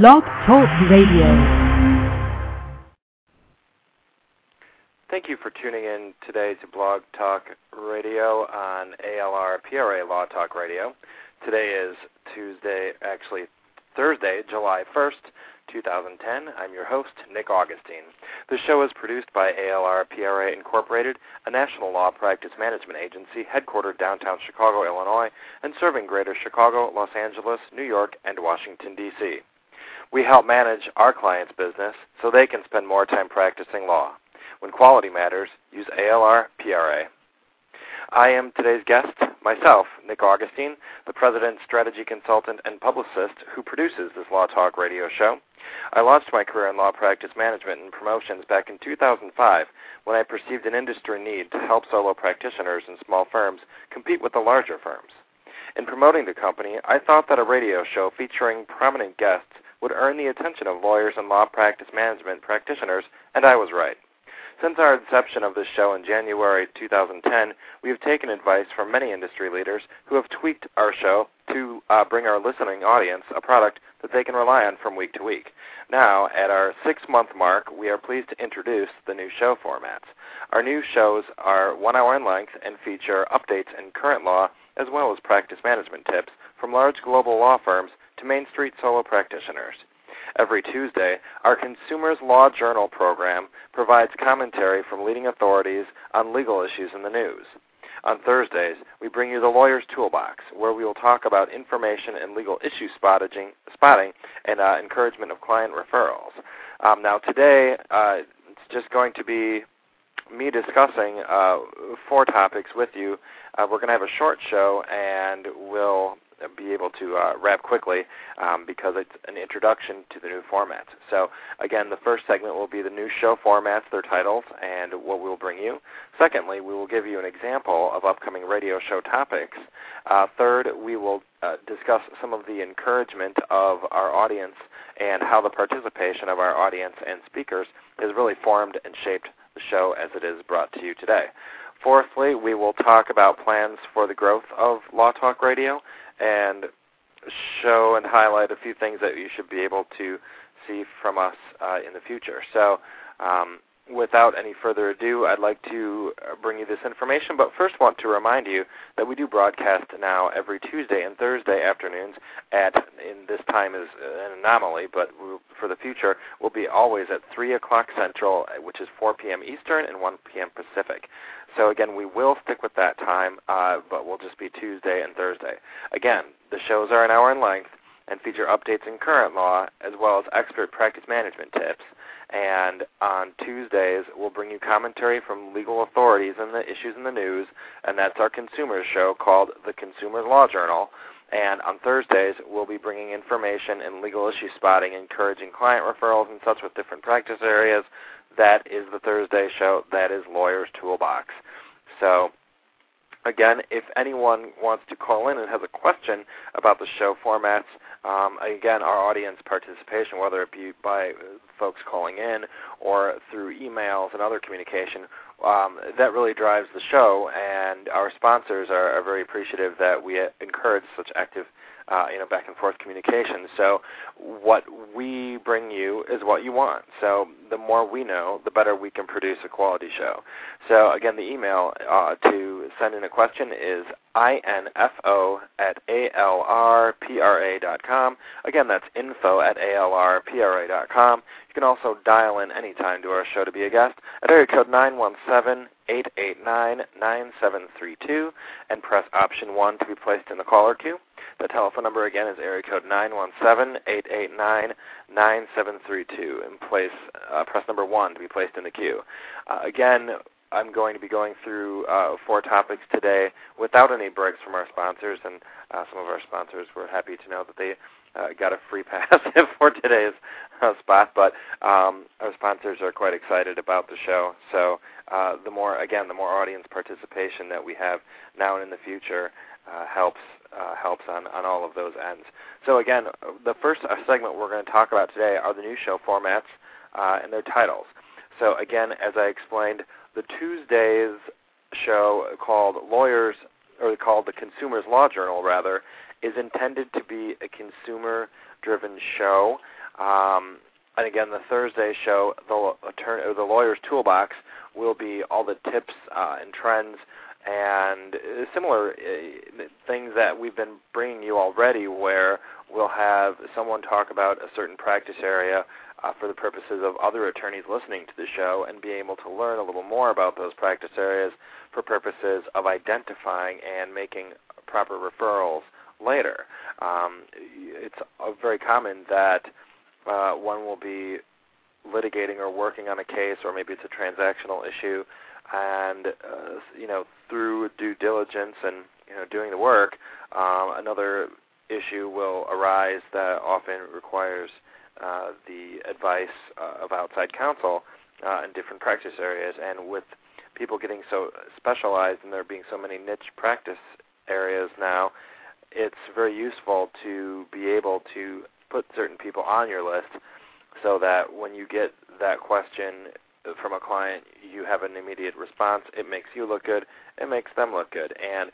Blog Talk Radio. Thank you for tuning in today to Blog Talk Radio on ALR PRA Law Talk Radio. Today is Tuesday, actually Thursday, July 1st, 2010. I'm your host, Nick Augustine. The show is produced by ALR PRA Incorporated, a national law practice management agency headquartered downtown Chicago, Illinois, and serving greater Chicago, Los Angeles, New York, and Washington, D.C. We help manage our clients' business so they can spend more time practicing law. When quality matters, use ALR PRA. I am today's guest, myself, Nick Augustine, the president, strategy consultant, and publicist who produces this Law Talk radio show. I launched my career in law practice management and promotions back in 2005 when I perceived an industry need to help solo practitioners and small firms compete with the larger firms. In promoting the company, I thought that a radio show featuring prominent guests would earn the attention of lawyers and law practice management practitioners, and I was right. Since our inception of this show in January 2010, we have taken advice from many industry leaders who have tweaked our show to uh, bring our listening audience a product that they can rely on from week to week. Now, at our six month mark, we are pleased to introduce the new show formats. Our new shows are one hour in length and feature updates in current law as well as practice management tips from large global law firms to Main Street solo practitioners. Every Tuesday, our Consumers Law Journal program provides commentary from leading authorities on legal issues in the news. On Thursdays, we bring you the Lawyer's Toolbox, where we will talk about information and legal issue spotting, spotting and uh, encouragement of client referrals. Um, now, today, uh, it's just going to be me discussing uh, four topics with you. Uh, we're going to have a short show, and we'll be able to uh, wrap quickly um, because it's an introduction to the new formats. So, again, the first segment will be the new show formats, their titles, and what we'll bring you. Secondly, we will give you an example of upcoming radio show topics. Uh, third, we will uh, discuss some of the encouragement of our audience and how the participation of our audience and speakers has really formed and shaped the show as it is brought to you today. Fourthly, we will talk about plans for the growth of Law Talk Radio and show and highlight a few things that you should be able to see from us uh, in the future. So, um, without any further ado, I'd like to uh, bring you this information, but first want to remind you that we do broadcast now every Tuesday and Thursday afternoons at, in this time is an anomaly, but for the future, will be always at 3 o'clock Central, which is 4 p.m. Eastern and 1 p.m. Pacific. So again, we will stick with that time, uh, but we'll just be Tuesday and Thursday. Again, the shows are an hour in length and feature updates in current law as well as expert practice management tips. And on Tuesdays, we'll bring you commentary from legal authorities and the issues in the news, and that's our consumers show called the Consumers Law Journal. And on Thursdays, we'll be bringing information and legal issue spotting, encouraging client referrals and such with different practice areas, that is the Thursday show. That is Lawyer's Toolbox. So, again, if anyone wants to call in and has a question about the show formats, um, again, our audience participation, whether it be by folks calling in or through emails and other communication, um, that really drives the show, and our sponsors are, are very appreciative that we encourage such active uh, you know, back and forth communication. So what we bring you is what you want. So the more we know, the better we can produce a quality show. So again, the email uh, to send in a question is info at alrpra.com. Again, that's info at alrpra.com. You can also dial in anytime to our show to be a guest at area code 917 889 9732 and press option 1 to be placed in the caller queue. The telephone number again is area code 917-889-9732 and place, uh, press number 1 to be placed in the queue. Uh, again, I'm going to be going through uh, four topics today without any breaks from our sponsors, and uh, some of our sponsors were happy to know that they uh, got a free pass for today's uh, spot. But um, our sponsors are quite excited about the show. So uh, the more, again, the more audience participation that we have now and in the future uh, helps uh, helps on, on all of those ends. So again, the first uh, segment we're going to talk about today are the new show formats uh, and their titles. So again, as I explained, the Tuesdays show called Lawyers, or called the Consumers Law Journal rather, is intended to be a consumer driven show. Um, and again, the Thursday show, the, the lawyer's toolbox, will be all the tips uh, and trends and similar uh, things that we've been bringing you already, where we'll have someone talk about a certain practice area uh, for the purposes of other attorneys listening to the show and be able to learn a little more about those practice areas for purposes of identifying and making proper referrals later. Um, it's very common that uh, one will be litigating or working on a case, or maybe it's a transactional issue, and uh, you know through due diligence and you know doing the work, um, another issue will arise that often requires uh, the advice uh, of outside counsel uh, in different practice areas. And with people getting so specialized and there being so many niche practice areas now, it's very useful to be able to put certain people on your list so that when you get that question from a client, you have an immediate response. It makes you look good. It makes them look good. And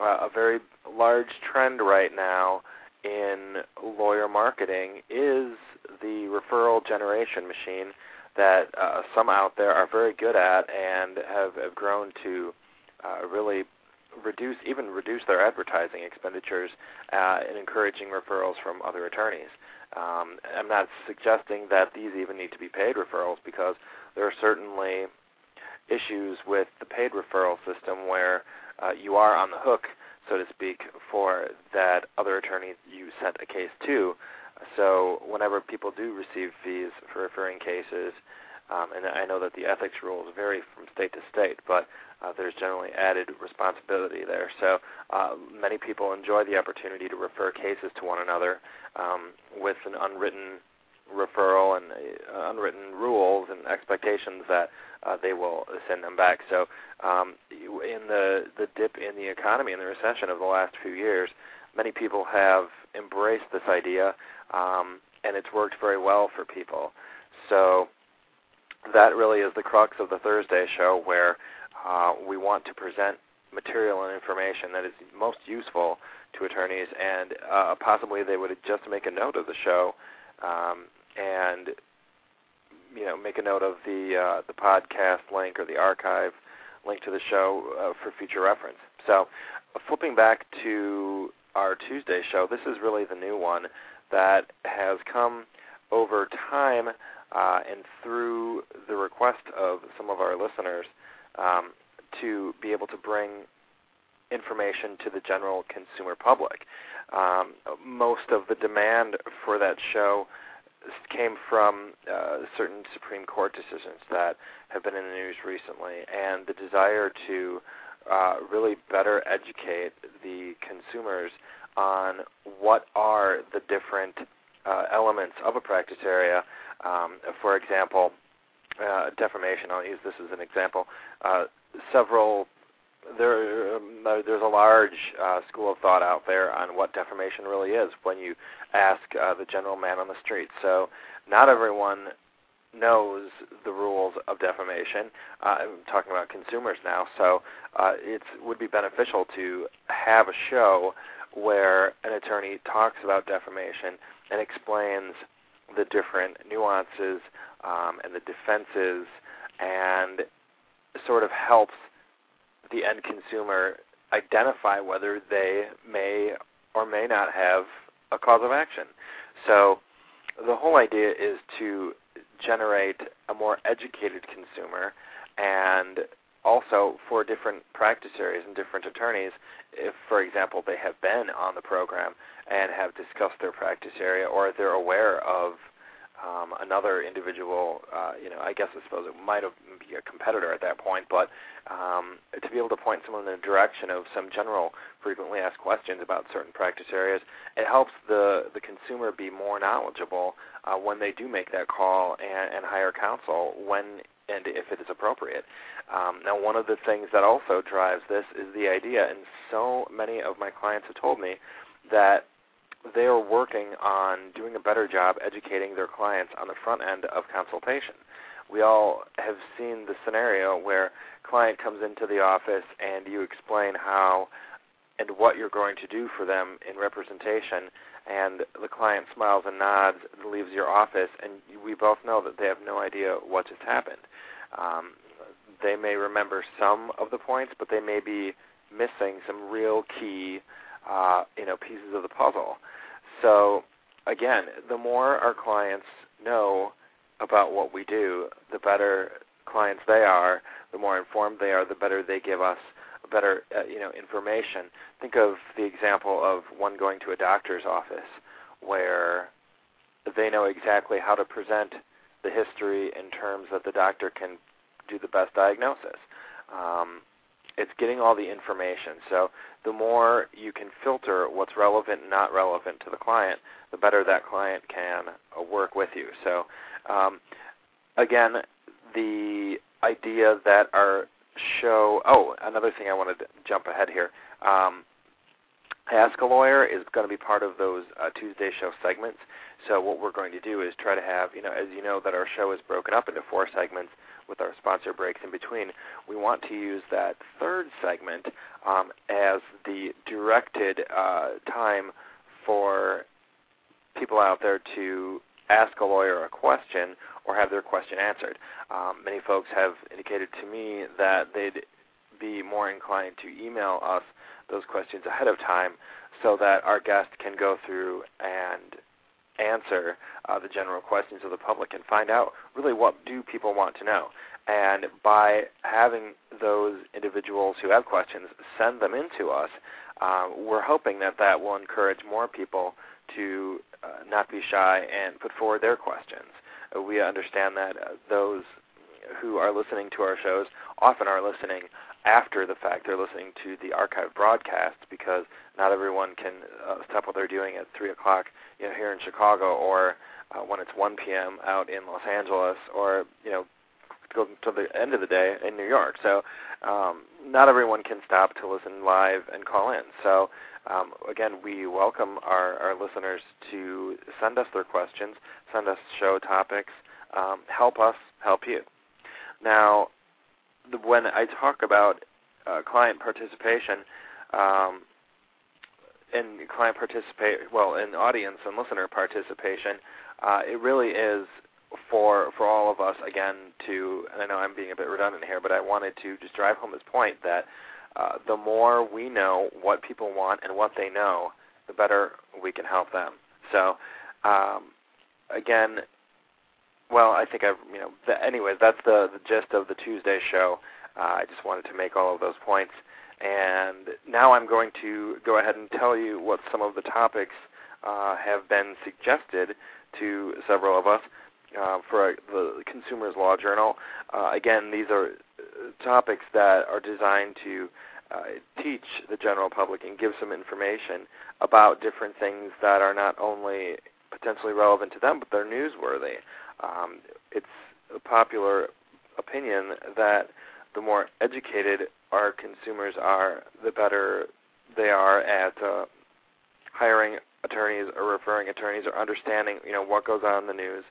uh, a very large trend right now in lawyer marketing is the referral generation machine that uh, some out there are very good at and have, have grown to uh, really reduce even reduce their advertising expenditures uh, in encouraging referrals from other attorneys. Um, I'm not suggesting that these even need to be paid referrals because there are certainly issues with the paid referral system where uh, you are on the hook, so to speak, for that other attorney you sent a case to. So whenever people do receive fees for referring cases, um, and I know that the ethics rules vary from state to state, but uh, there's generally added responsibility there. So uh, many people enjoy the opportunity to refer cases to one another um, with an unwritten referral and uh, unwritten rules and expectations that uh, they will send them back. So, um, in the the dip in the economy and the recession of the last few years, many people have embraced this idea, um, and it's worked very well for people. So, that really is the crux of the Thursday show, where uh, we want to present material and information that is most useful to attorneys, and uh, possibly they would just make a note of the show um, and you know make a note of the uh, the podcast link or the archive link to the show uh, for future reference. So, uh, flipping back to our Tuesday show, this is really the new one that has come over time uh, and through the request of some of our listeners um, to be able to bring information to the general consumer public. Um, most of the demand for that show came from uh, certain Supreme Court decisions that have been in the news recently, and the desire to uh, really better educate the consumers on what are the different uh, elements of a practice area. Um, for example, uh, defamation. I'll use this as an example. Uh, several there um, there's a large uh, school of thought out there on what defamation really is when you ask uh, the general man on the street. So not everyone knows the rules of defamation. Uh, I'm talking about consumers now, so uh, it would be beneficial to have a show where an attorney talks about defamation and explains the different nuances um, and the defenses and sort of helps the end consumer identify whether they may or may not have a cause of action. So the whole idea is to generate a more educated consumer and also for different practice areas and different attorneys, if, for example, they have been on the program and have discussed their practice area or they're aware of um, another individual, uh, you know, I guess I suppose it might have be a competitor at that point, but um, to be able to point someone in the direction of some general frequently asked questions about certain practice areas, it helps the the consumer be more knowledgeable uh, when they do make that call and, and hire counsel when and if it is appropriate. Um, now, one of the things that also drives this is the idea, and so many of my clients have told me that they are working on doing a better job educating their clients on the front end of consultation. We all have seen the scenario where client comes into the office and you explain how and what you're going to do for them in representation and the client smiles and nods, leaves your office, and we both know that they have no idea what just happened. Um, they may remember some of the points, but they may be missing some real key, uh, you know, pieces of the puzzle. So again, the more our clients know about what we do, the better clients they are, the more informed they are, the better they give us better uh, you know information. Think of the example of one going to a doctor's office where they know exactly how to present the history in terms that the doctor can do the best diagnosis. Um, it's getting all the information. So the more you can filter what's relevant and not relevant to the client, the better that client can uh, work with you. So um, again, the idea that our show. Oh, another thing I wanted to jump ahead here. Um, Ask a Lawyer is going to be part of those uh, Tuesday show segments. So what we're going to do is try to have, you know, as you know, that our show is broken up into four segments with our sponsor breaks in between. We want to use that third segment um, as the directed uh, time for people out there to ask a lawyer a question or have their question answered. Um, many folks have indicated to me that they'd be more inclined to email us those questions ahead of time so that our guest can go through and answer uh, the general questions of the public and find out really what do people want to know. And by having those individuals who have questions send them in to us, uh, we're hoping that that will encourage more people to uh, not be shy and put forward their questions. We understand that uh, those who are listening to our shows often are listening after the fact. They're listening to the archive broadcast because not everyone can uh, stop what they're doing at 3 o'clock you know, here in Chicago or uh, when it's 1 p.m. out in Los Angeles or, you know, go to the end of the day in New York. So um, not everyone can stop to listen live and call in. So um, again, we welcome our, our listeners to send us their questions, send us show topics, um, help us help you. Now, when I talk about uh, client participation, um, in client participate well in audience and listener participation, uh, it really is for for all of us again to and I know I'm being a bit redundant here, but I wanted to just drive home this point that uh, the more we know what people want and what they know, the better we can help them. So, um, again, well, I think I've you know. The, anyways, that's the the gist of the Tuesday show. Uh, I just wanted to make all of those points, and now I'm going to go ahead and tell you what some of the topics uh, have been suggested to several of us uh, for the Consumers Law Journal. Uh, again, these are topics that are designed to uh, teach the general public and give some information about different things that are not only potentially relevant to them, but they're newsworthy. Um, it's a popular opinion that the more educated our consumers are, the better they are at uh, hiring attorneys or referring attorneys or understanding, you know, what goes on in the news,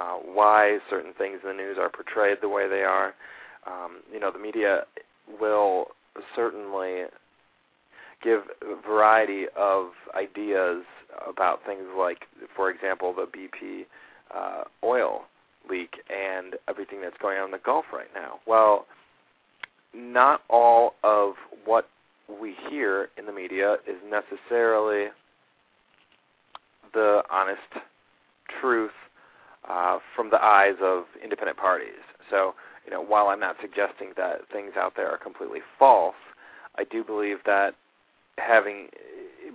uh, why certain things in the news are portrayed the way they are. Um, you know, the media will certainly give a variety of ideas about things like, for example, the BP uh, oil leak and everything that's going on in the Gulf right now. Well, not all of what we hear in the media is necessarily the honest truth uh, from the eyes of independent parties. So, you know, while I'm not suggesting that things out there are completely false, I do believe that having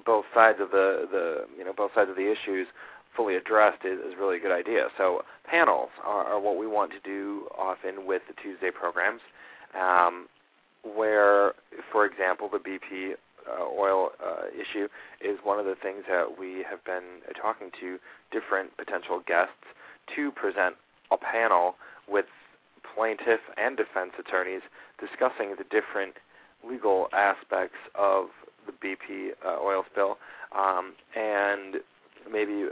both sides of the, the you know both sides of the issues fully addressed is, is really a good idea. So panels are, are what we want to do often with the Tuesday programs, um, where, for example, the BP uh, oil uh, issue is one of the things that we have been talking to different potential guests to present a panel with plaintiff and defense attorneys discussing the different legal aspects of the BP uh, oil spill um, and maybe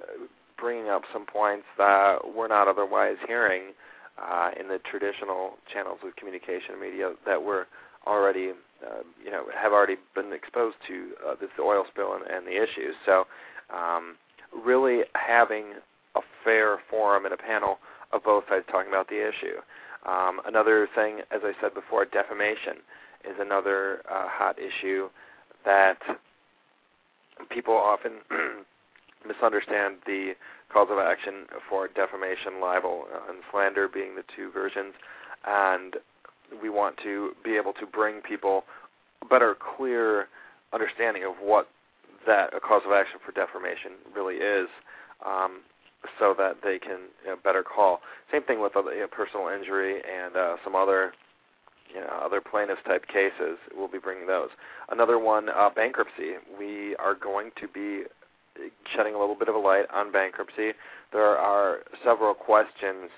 bringing up some points that we're not otherwise hearing uh, in the traditional channels of communication media that we're already, uh, you know, have already been exposed to uh, this oil spill and, and the issues. So, um, really having a fair forum and a panel of both sides talking about the issue. Um, another thing, as I said before, defamation is another uh, hot issue that people often misunderstand the cause of action for defamation, libel, and slander being the two versions. And we want to be able to bring people a better, clear understanding of what that a cause of action for defamation really is, um, so that they can you know, better call. Same thing with other, you know, personal injury and uh, some other you know, other plaintiffs type cases. We'll be bringing those. Another one, uh, bankruptcy. We are going to be shedding a little bit of a light on bankruptcy. There are several questions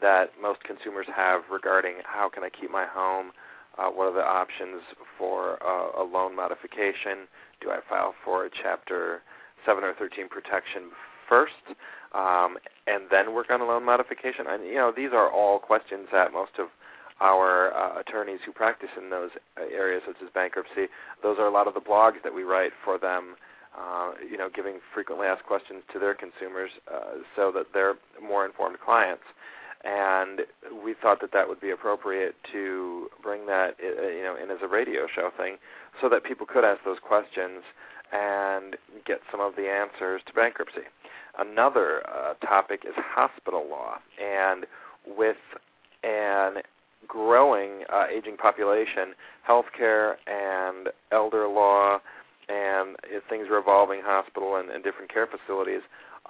that most consumers have regarding how can I keep my home, uh, what are the options for uh, a loan modification, do I file for a Chapter 7 or 13 protection first, um, and then work on a loan modification? And you know, these are all questions that most of our uh, attorneys who practice in those areas, such as bankruptcy, those are a lot of the blogs that we write for them uh, you know, giving frequently asked questions to their consumers uh, so that they're more informed clients. And we thought that that would be appropriate to bring that, uh, you know, in as a radio show thing, so that people could ask those questions and get some of the answers to bankruptcy. Another uh, topic is hospital law, and with an growing uh, aging population, healthcare and elder law and things revolving hospital and, and different care facilities,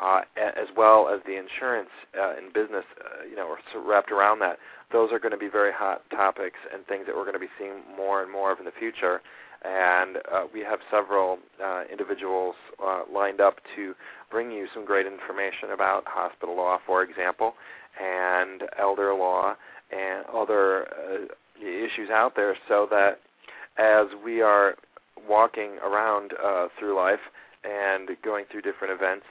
uh, as well as the insurance uh, and business, uh, you know, wrapped around that. Those are going to be very hot topics and things that we're going to be seeing more and more of in the future. And uh, we have several uh, individuals uh, lined up to bring you some great information about hospital law, for example, and elder law and other uh, issues out there, so that as we are walking around uh, through life and going through different events,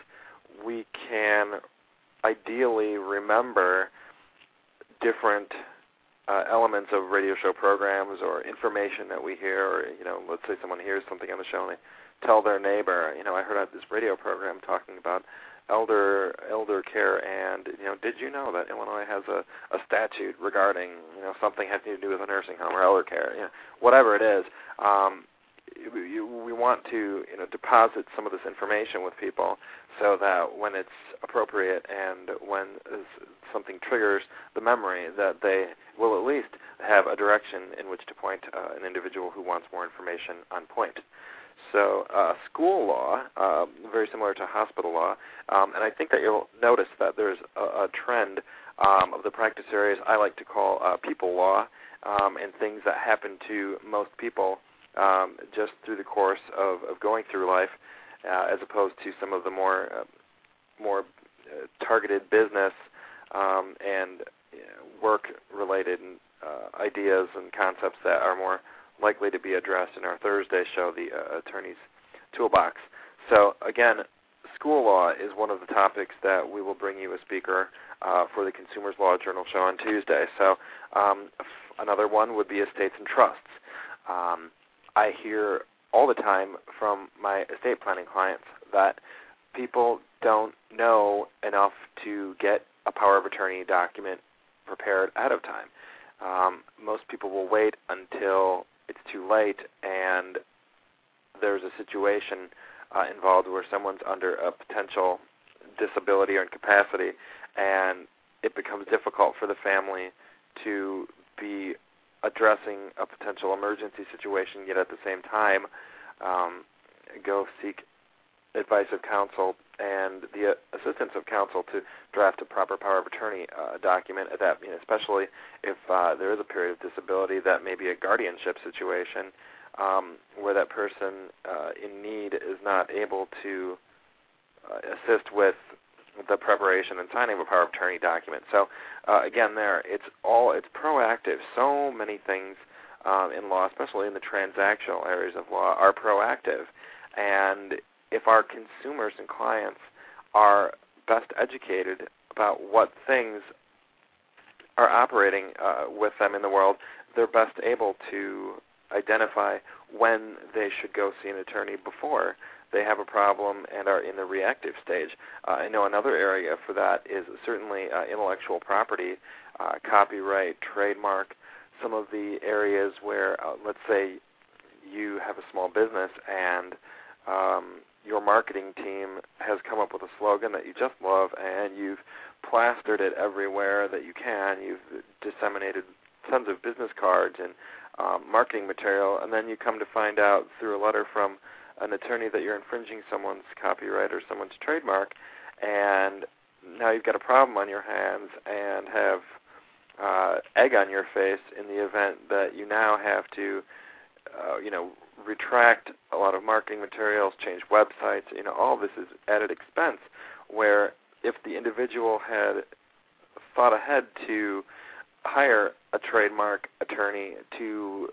we can ideally remember different uh, elements of radio show programs or information that we hear, or you know, let's say someone hears something on the show and they tell their neighbor, you know, I heard on this radio program talking about elder elder care, and you know, did you know that Illinois has a, a statute regarding you know something having to do with a nursing home or elder care, you know, whatever it is. Um, we want to you know deposit some of this information with people so that when it's appropriate and when something triggers the memory that they will at least have a direction in which to point uh, an individual who wants more information on point. So uh, school law, uh, very similar to hospital law, um, and I think that you'll notice that there's a, a trend um, of the practice areas I like to call uh, people law um, and things that happen to most people um, just through the course of, of going through life, uh, as opposed to some of the more uh, more uh, targeted business um, and work-related uh, ideas and concepts that are more likely to be addressed in our Thursday show, the uh, Attorney's Toolbox. So again, school law is one of the topics that we will bring you a speaker uh, for the Consumers Law Journal show on Tuesday. So um, another one would be estates and trusts. Um, I hear all the time from my estate planning clients that people don't know enough to get a power of attorney document prepared ahead of time. Um, most people will wait until it's too late and there's a situation uh, involved where someone's under a potential disability or incapacity and it becomes difficult for the family to be addressing a potential emergency situation, yet at the same time um, go seek advice of counsel and the assistance of counsel to draft a proper power of attorney uh, document at that, you know, especially if uh, there is a period of disability that may be a guardianship situation um, where that person uh, in need is not able to uh, assist with the preparation and signing of a power of attorney document. So uh, again, there it's all it's proactive. So many things um, in law, especially in the transactional areas of law, are proactive. And if our consumers and clients are best educated about what things are operating uh, with them in the world, they're best able to identify when they should go see an attorney before they have a problem and are in the reactive stage. Uh, I know another area for that is certainly uh, intellectual property, uh, copyright, trademark, some of the areas where, uh, let's say, you have a small business and um, your marketing team has come up with a slogan that you just love and you've plastered it everywhere that you can. You've disseminated tons of business cards and um, marketing material, and then you come to find out through a letter from an attorney that you're infringing someone's copyright or someone's trademark, and now you've got a problem on your hands and have uh, egg on your face in the event that you now have to, uh, you know, retract a lot of marketing materials, change websites. You know, all this is added expense. Where if the individual had thought ahead to hire a trademark attorney to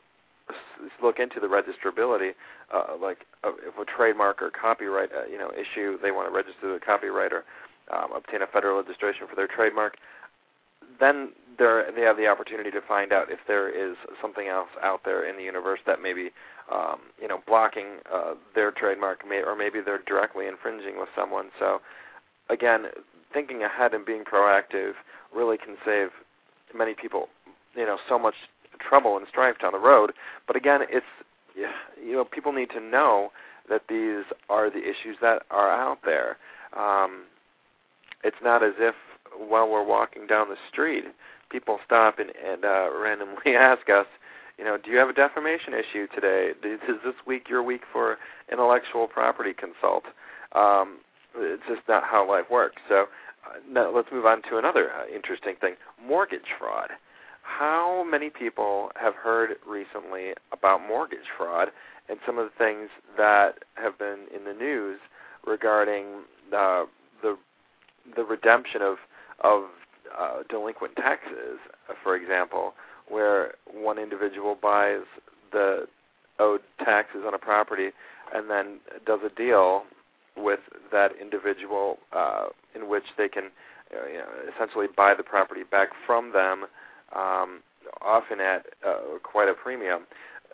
look into the registrability, uh, like uh, if a trademark or copyright, uh, you know, issue, they want to register the copyright or um, obtain a federal registration for their trademark. Then they have the opportunity to find out if there is something else out there in the universe that may be, um, you know, blocking uh, their trademark, may, or maybe they're directly infringing with someone. So, again, thinking ahead and being proactive really can save many people, you know, so much trouble and strife down the road. But again, it's you know, people need to know that these are the issues that are out there. Um, it's not as if while we're walking down the street, people stop and, and uh, randomly ask us, you know, do you have a defamation issue today? Is this week your week for intellectual property consult? Um, it's just not how life works. So uh, now let's move on to another uh, interesting thing: mortgage fraud. How many people have heard recently about mortgage fraud and some of the things that have been in the news regarding uh, the the redemption of of uh, delinquent taxes, for example, where one individual buys the owed taxes on a property and then does a deal with that individual uh, in which they can uh, you know, essentially buy the property back from them, um, often at uh, quite a premium.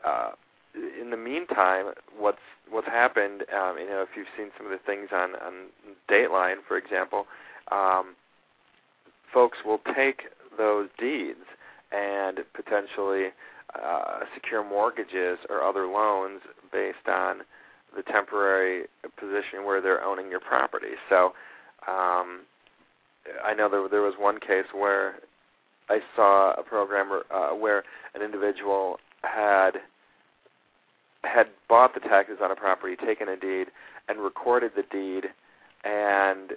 Uh, in the meantime, what's what's happened? Um, you know, if you've seen some of the things on on Dateline, for example, um, folks will take those deeds and potentially uh, secure mortgages or other loans based on the temporary position where they're owning your property. So um, I know there there was one case where I saw a program uh, where an individual had had bought the taxes on a property, taken a deed, and recorded the deed, and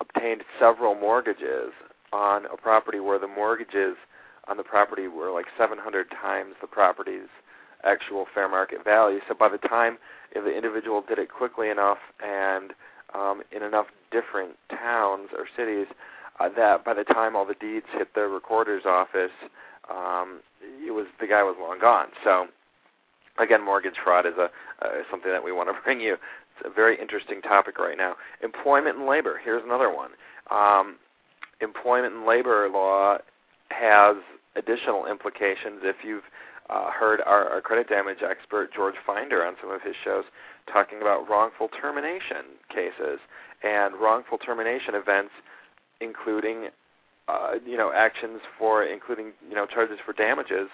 obtained several mortgages on a property where the mortgages on the property were like 700 times the property's actual fair market value. So by the time if the individual did it quickly enough and um, in enough different towns or cities, uh, that by the time all the deeds hit the recorder's office, um, it was the guy was long gone. So again, mortgage fraud is a uh, something that we want to bring you. It's a very interesting topic right now. Employment and labor. Here's another one. Um, employment and labor law has additional implications if you've uh, heard our, our credit damage expert George Finder on some of his shows talking about wrongful termination cases and wrongful termination events, including uh, you know actions for including you know charges for damages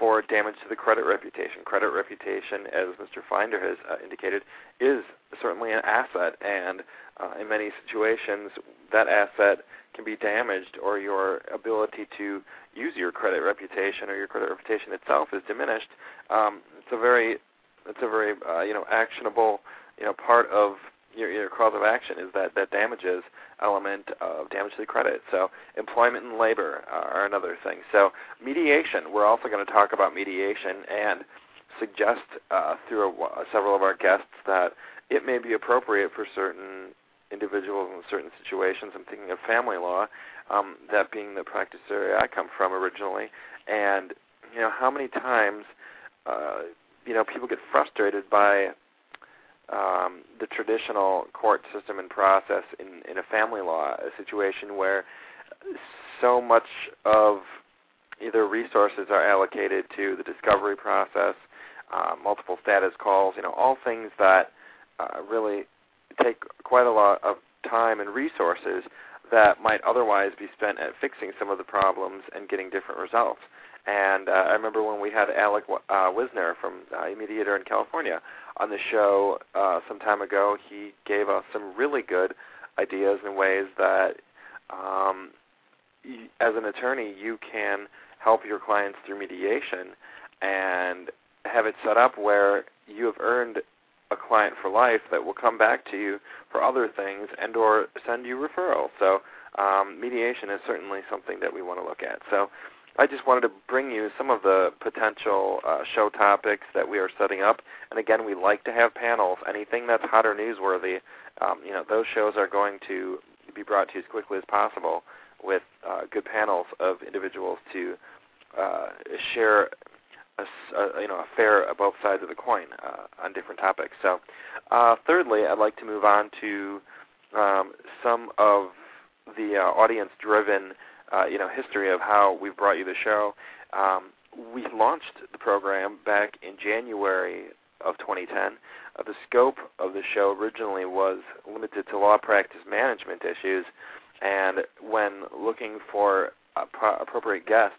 for damage to the credit reputation. Credit reputation, as Mr. Finder has uh, indicated, is certainly an asset, and uh, in many situations, that asset can be damaged, or your ability to use your credit reputation or your credit reputation itself is diminished. Um, it's a very, it's a very uh, you know actionable you know part of your, your cause of action is that that damages element of damage to the credit. So employment and labor are another thing. So mediation, we're also going to talk about mediation and suggest uh, through a, several of our guests that it may be appropriate for certain individuals in certain situations. I'm thinking of family law, um, that being the practice area I come from originally, and you know how many times uh, you know people get frustrated by um, the traditional court system and process in, in a family law a situation where so much of either resources are allocated to the discovery process, uh, multiple status calls, you know, all things that uh, really take quite a lot of time and resources that might otherwise be spent at fixing some of the problems and getting different results. And uh, I remember when we had Alec uh, Wisner from uh, Mediator in California on the show uh, some time ago. He gave us some really good ideas and ways that, um, as an attorney, you can help your clients through mediation and have it set up where you have earned a client for life that will come back to you for other things and or send you referrals. So um, mediation is certainly something that we want to look at. So I just wanted to bring you some of the potential uh, show topics that we are setting up. And again, we like to have panels. Anything that's hot or newsworthy, um, you know, those shows are going to be brought to you as quickly as possible with uh, good panels of individuals to uh, share a, you know a fair both sides of the coin uh, on different topics. So, uh, thirdly, I'd like to move on to um, some of the uh, audience-driven uh, you know history of how we've brought you the show. Um, we launched the program back in January of 2010. Uh, the scope of the show originally was limited to law practice management issues, and when looking for appropriate guests,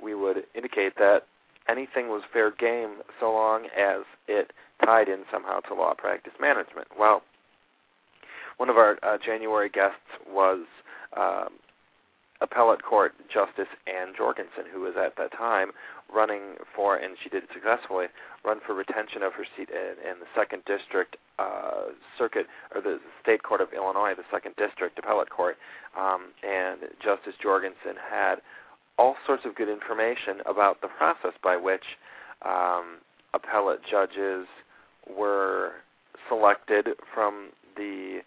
we would indicate that anything was fair game so long as it tied in somehow to law practice management. Well, one of our uh, January guests was um, appellate court Justice Ann Jorgensen, who was at that time running for, and she did it successfully, run for retention of her seat in, in the Second District uh, Circuit, or the State Court of Illinois, the Second District Appellate Court. Um, and Justice Jorgensen had all sorts of good information about the process by which um, appellate judges were selected from the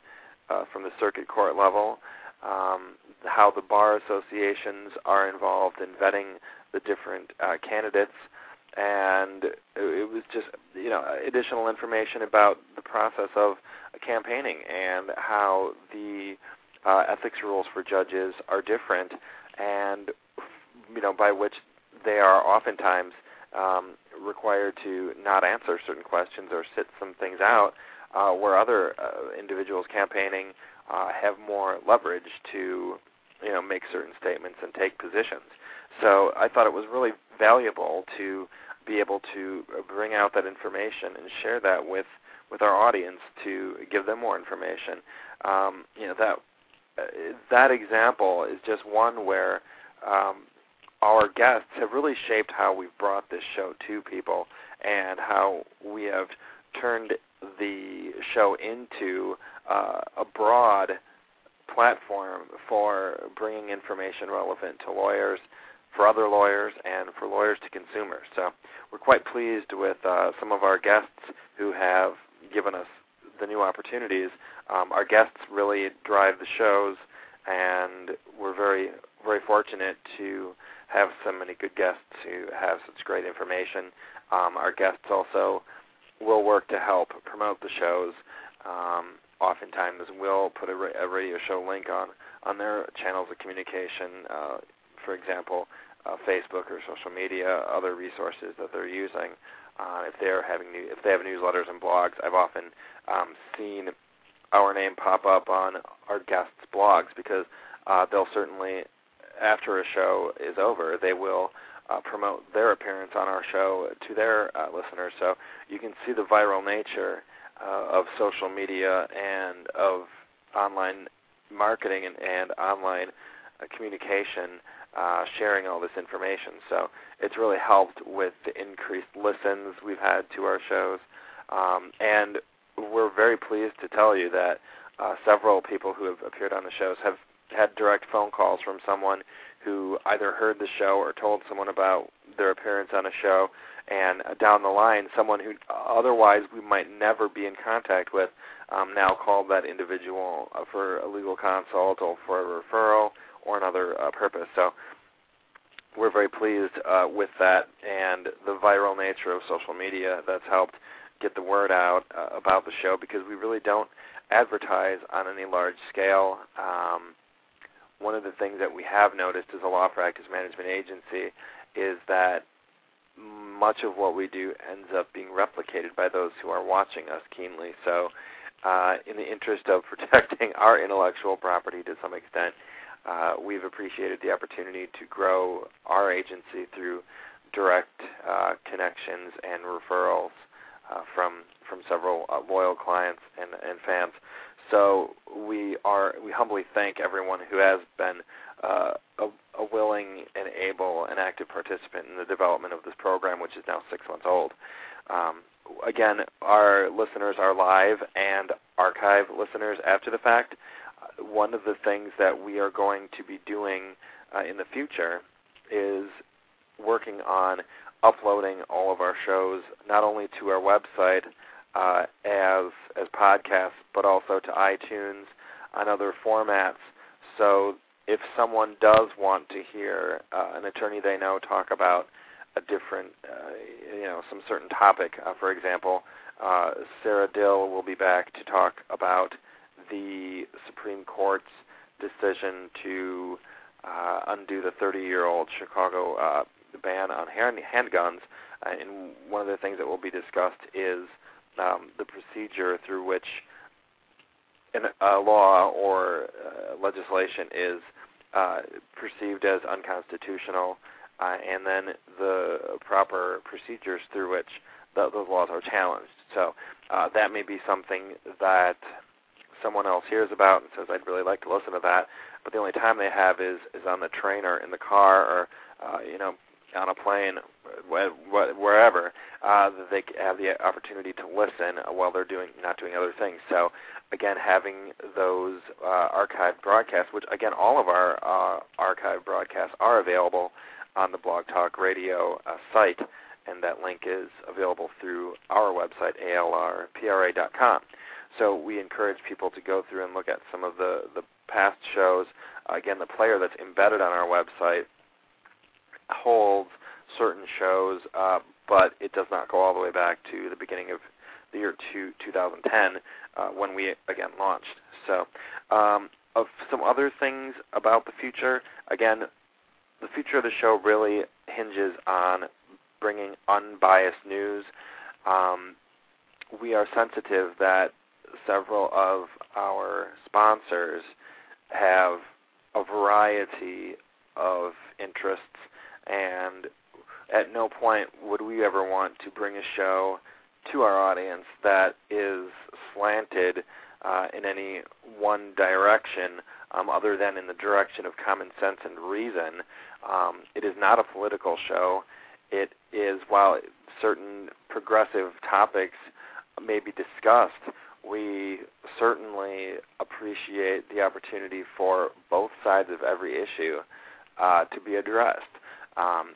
uh, from the circuit court level, um, how the bar associations are involved in vetting the different uh, candidates, and it was just you know additional information about the process of campaigning and how the uh, ethics rules for judges are different, and you know by which they are oftentimes um, required to not answer certain questions or sit some things out, uh, where other uh, individuals campaigning uh, have more leverage to you know make certain statements and take positions. So I thought it was really valuable to be able to bring out that information and share that with with our audience to give them more information. Um, you know that uh, that example is just one where um, our guests have really shaped how we've brought this show to people and how we have turned the show into uh, a broad platform for bringing information relevant to lawyers, for other lawyers, and for lawyers to consumers. So we're quite pleased with uh, some of our guests who have given us the new opportunities. Um, our guests really drive the shows, and we're very, very fortunate to have so many good guests who have such great information. Um, our guests also will work to help promote the shows. Um, oftentimes, will put a, a, radio show link on on their channels of communication. Uh, for example, uh, Facebook or social media, other resources that they're using. Uh, if they're having new, if they have newsletters and blogs, I've often um, seen our name pop up on our guests' blogs because uh, they'll certainly, after a show is over, they will uh, promote their appearance on our show to their uh, listeners. So you can see the viral nature uh, of social media and of online marketing and, and online uh, communication, uh, sharing all this information. So it's really helped with the increased listens we've had to our shows. Um, and we're very pleased to tell you that uh, several people who have appeared on the shows have had direct phone calls from someone who either heard the show or told someone about their appearance on a show, and down the line, someone who otherwise we might never be in contact with um, now called that individual uh, for a legal consult or for a referral or another uh, purpose. So we're very pleased uh, with that and the viral nature of social media that's helped get the word out uh, about the show because we really don't advertise on any large scale. Um, one of the things that we have noticed as a law practice management agency is that much of what we do ends up being replicated by those who are watching us keenly. So uh, in the interest of protecting our intellectual property to some extent, uh, we've appreciated the opportunity to grow our agency through direct uh, connections and referrals uh, from from several uh, loyal clients and, and fans. So we are we humbly thank everyone who has been uh, a, a, willing and able and active participant in the development of this program, which is now six months old. Um, again, our listeners are live and archive listeners after the fact. one of the things that we are going to be doing uh, in the future is working on uploading all of our shows not only to our website uh, as as podcasts, but also to iTunes and other formats. So if someone does want to hear uh, an attorney they know talk about a different, uh, you know, some certain topic, uh, for example, uh, Sarah Dill will be back to talk about the Supreme Court's decision to uh, undo the 30-year-old Chicago uh, ban on hand, handguns. Uh, and one of the things that will be discussed is um, the procedure through which a law or uh, legislation is uh, perceived as unconstitutional, uh, and then the proper procedures through which the, those laws are challenged. So uh, that may be something that someone else hears about and says, "I'd really like to listen to that," but the only time they have is is on the train or in the car or uh, you know on a plane, wherever, uh, that they have the opportunity to listen while they're doing not doing other things. So, again, having those uh, archived broadcasts, which again, all of our uh, archived broadcasts are available on the Blog Talk Radio uh, site, and that link is available through our website, alrpra.com. So we encourage people to go through and look at some of the, the past shows. Again, the player that's embedded on our website holds certain shows, uh, but it does not go all the way back to the beginning of the year two, 2010 uh, when we again launched. So, um, of some other things about the future, again, the future of the show really hinges on bringing unbiased news. Um, we are sensitive that several of our sponsors have a variety of interests at no point would we ever want to bring a show to our audience that is slanted uh, in any one direction um, other than in the direction of common sense and reason. Um, it is not a political show. It is, while certain progressive topics may be discussed, we certainly appreciate the opportunity for both sides of every issue uh, to be addressed. Um,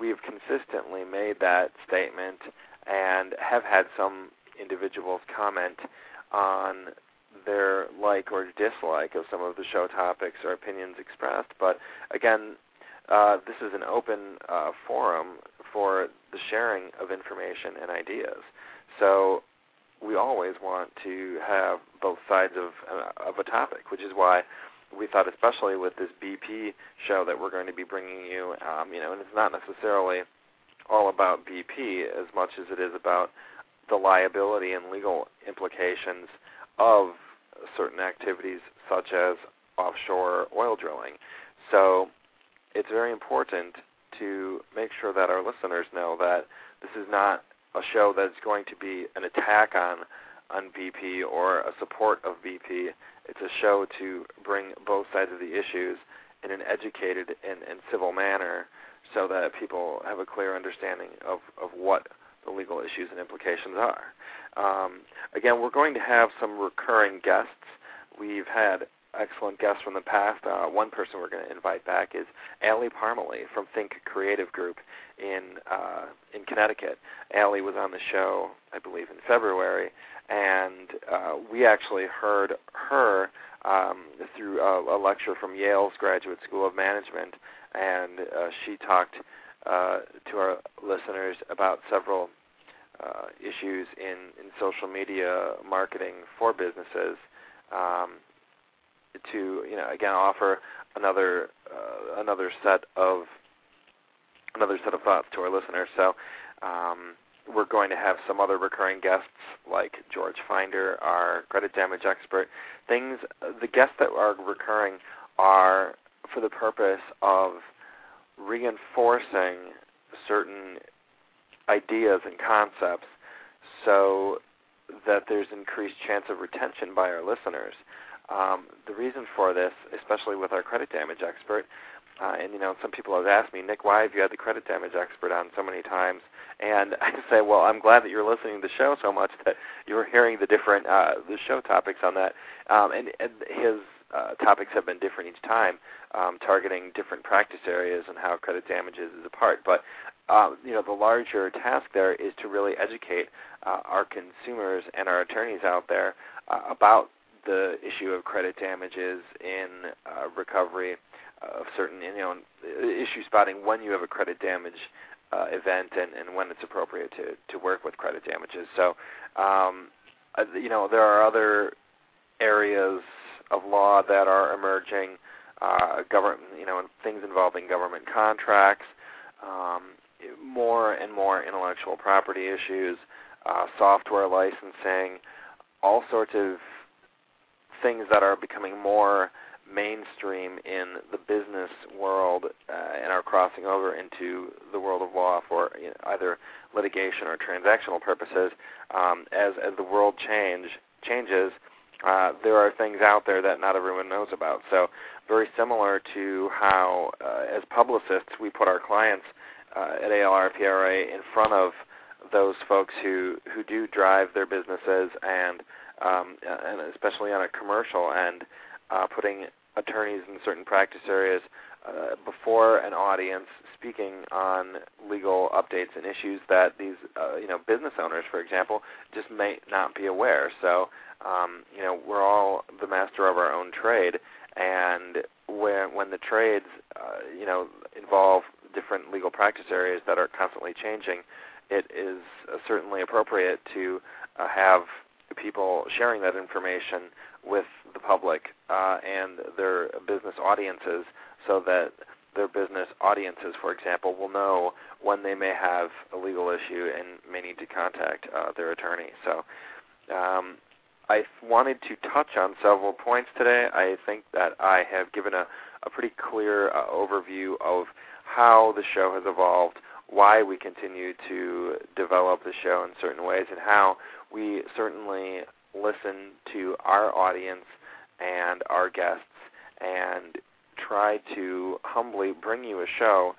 we've consistently made that statement and have had some individuals comment on their like or dislike of some of the show topics or opinions expressed. But again, uh, this is an open uh, forum for the sharing of information and ideas. So we always want to have both sides of uh, of a topic, which is why we thought, especially with this BP show that we're going to be bringing you, um, you know, and it's not necessarily all about BP as much as it is about the liability and legal implications of certain activities such as offshore oil drilling. So it's very important to make sure that our listeners know that this is not a show that's going to be an attack on on BP or a support of BP. It's a show to bring both sides of the issues in an educated and, and civil manner so that people have a clear understanding of, of what the legal issues and implications are. Um, again, we're going to have some recurring guests. We've had excellent guests from the past. Uh, one person we're going to invite back is Allie Parmalee from Think Creative Group in uh, in Connecticut. Allie was on the show, I believe, in February, and uh, we actually heard her um, through a, a lecture from Yale's Graduate School of Management, and uh, she talked uh, to our listeners about several uh, issues in, in social media marketing for businesses. Um, to you know again offer another uh, another set of another set of thoughts to our listeners. So um, we're going to have some other recurring guests like George Finder, our credit damage expert. Things the guests that are recurring are for the purpose of reinforcing certain ideas and concepts so that there's increased chance of retention by our listeners. Um, the reason for this, especially with our credit damage expert, uh, and you know, some people have asked me, Nick, why have you had the credit damage expert on so many times? And I say, well, I'm glad that you're listening to the show so much that you're hearing the different uh, the show topics on that. Um, and, and his uh, topics have been different each time, um, targeting different practice areas and how credit damages is a part. But um, you know, the larger task there is to really educate uh, our consumers and our attorneys out there uh, about the issue of credit damages in uh, recovery of certain, you know, issue spotting when you have a credit damage uh, event and, and when it's appropriate to, to work with credit damages. So, um, uh, you know, there are other areas of law that are emerging, uh, government, you know, things involving government contracts, um, more and more intellectual property issues, uh, software licensing, all sorts of things that are becoming more mainstream in the business world uh, and are crossing over into the world of law for you know, either litigation or transactional purposes. Um, as as the world change changes, uh, there are things out there that not everyone knows about. So very similar to how, uh, as publicists, we put our clients uh, at ALRPRA in front of those folks who who do drive their businesses and um, and especially on a commercial end, uh, putting attorneys in certain practice areas uh, before an audience speaking on legal updates and issues that these uh, you know business owners, for example, just may not be aware. So um, you know we're all the master of our own trade, and when when the trades uh, you know involve different legal practice areas that are constantly changing, it is uh, certainly appropriate to uh, have people sharing that information with the public uh, and their business audiences so that their business audiences, for example, will know when they may have a legal issue and may need to contact uh, their attorney. So um, I wanted to touch on several points today. I think that I have given a, a pretty clear uh, overview of how the show has evolved, why we continue to develop the show in certain ways, and how we certainly listen to our audience and our guests and try to humbly bring you a show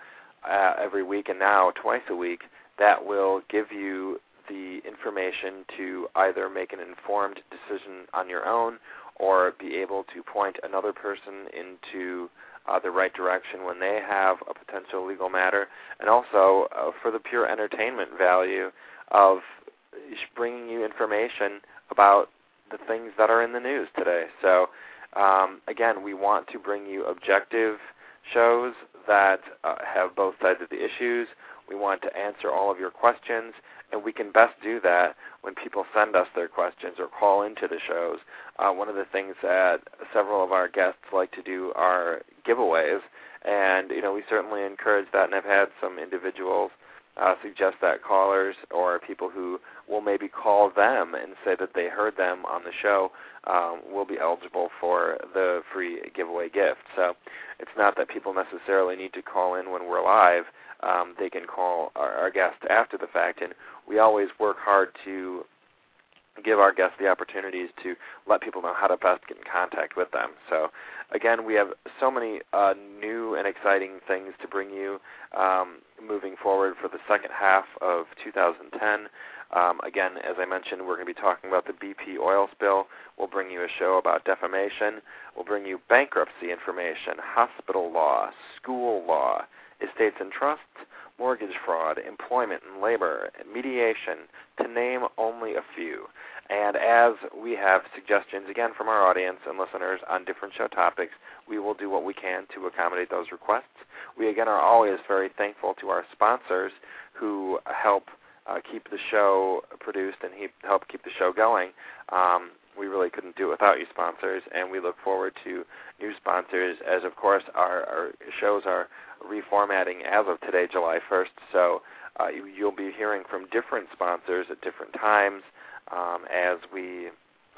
uh, every week and now twice a week that will give you the information to either make an informed decision on your own or be able to point another person into uh, the right direction when they have a potential legal matter, and also uh, for the pure entertainment value of bringing you information about the things that are in the news today. So, um, again, we want to bring you objective shows that uh, have both sides of the issues. We want to answer all of your questions, and we can best do that when people send us their questions or call into the shows. Uh, one of the things that several of our guests like to do are giveaways, and you know we certainly encourage that, and have had some individuals uh, suggest that callers or people who will maybe call them and say that they heard them on the show um, will be eligible for the free giveaway gift. So it's not that people necessarily need to call in when we're live. Um, they can call our, our guests after the fact, and we always work hard to give our guests the opportunities to let people know how to best get in contact with them. So, again, we have so many uh, new and exciting things to bring you um, moving forward for the second half of 2010. Um, again, as I mentioned, we're going to be talking about the BP oil spill. We'll bring you a show about defamation. We'll bring you bankruptcy information, hospital law, school law, estates and trusts, mortgage fraud, employment and labor, mediation, to name only a few. And as we have suggestions, again, from our audience and listeners on different show topics, we will do what we can to accommodate those requests. We, again, are always very thankful to our sponsors who help uh, keep the show produced and he, help keep the show going. Um, we really couldn't do it without you sponsors, and we look forward to new sponsors as, of course, our, our shows are reformatting as of today, July 1st. So uh, you, you'll be hearing from different sponsors at different times um, as we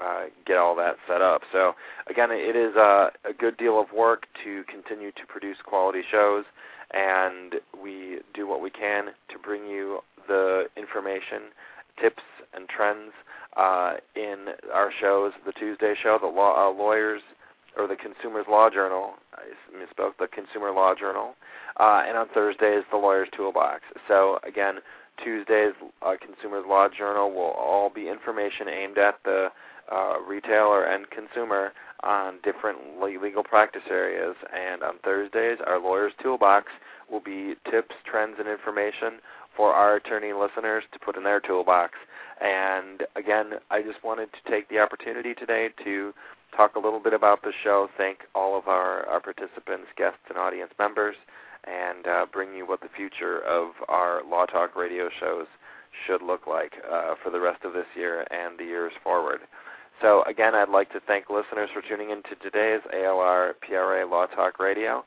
uh, get all that set up. So again, it is a, a good deal of work to continue to produce quality shows, and we do what we can to bring you the information, tips, and trends uh, in our shows. The Tuesday show, the law, uh, lawyers or the Consumers Law Journal. I misspoke. The Consumer Law Journal, uh, and on Thursdays, the Lawyer's Toolbox. So again, Tuesdays, uh, Consumers Law Journal will all be information aimed at the uh, retailer and consumer on different legal practice areas. And on Thursdays, our Lawyer's Toolbox will be tips, trends, and information for our attorney listeners to put in their toolbox. And again, I just wanted to take the opportunity today to talk a little bit about the show, thank all of our, our participants, guests, and audience members, and uh, bring you what the future of our Law Talk radio shows should look like uh, for the rest of this year and the years forward. So again, I'd like to thank listeners for tuning in to today's ALR PRA Law Talk Radio.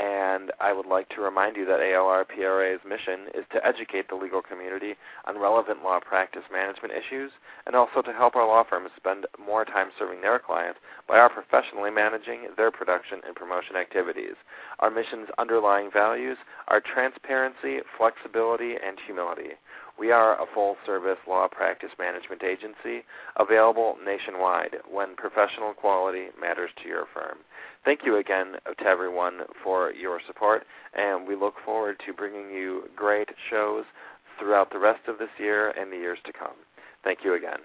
And I would like to remind you that ALR PRA's mission is to educate the legal community on relevant law practice management issues and also to help our law firms spend more time serving their clients by our professionally managing their production and promotion activities. Our mission's underlying values are transparency, flexibility, and humility. We are a full service law practice management agency available nationwide when professional quality matters to your firm. Thank you again to everyone for your support, and we look forward to bringing you great shows throughout the rest of this year and the years to come. Thank you again.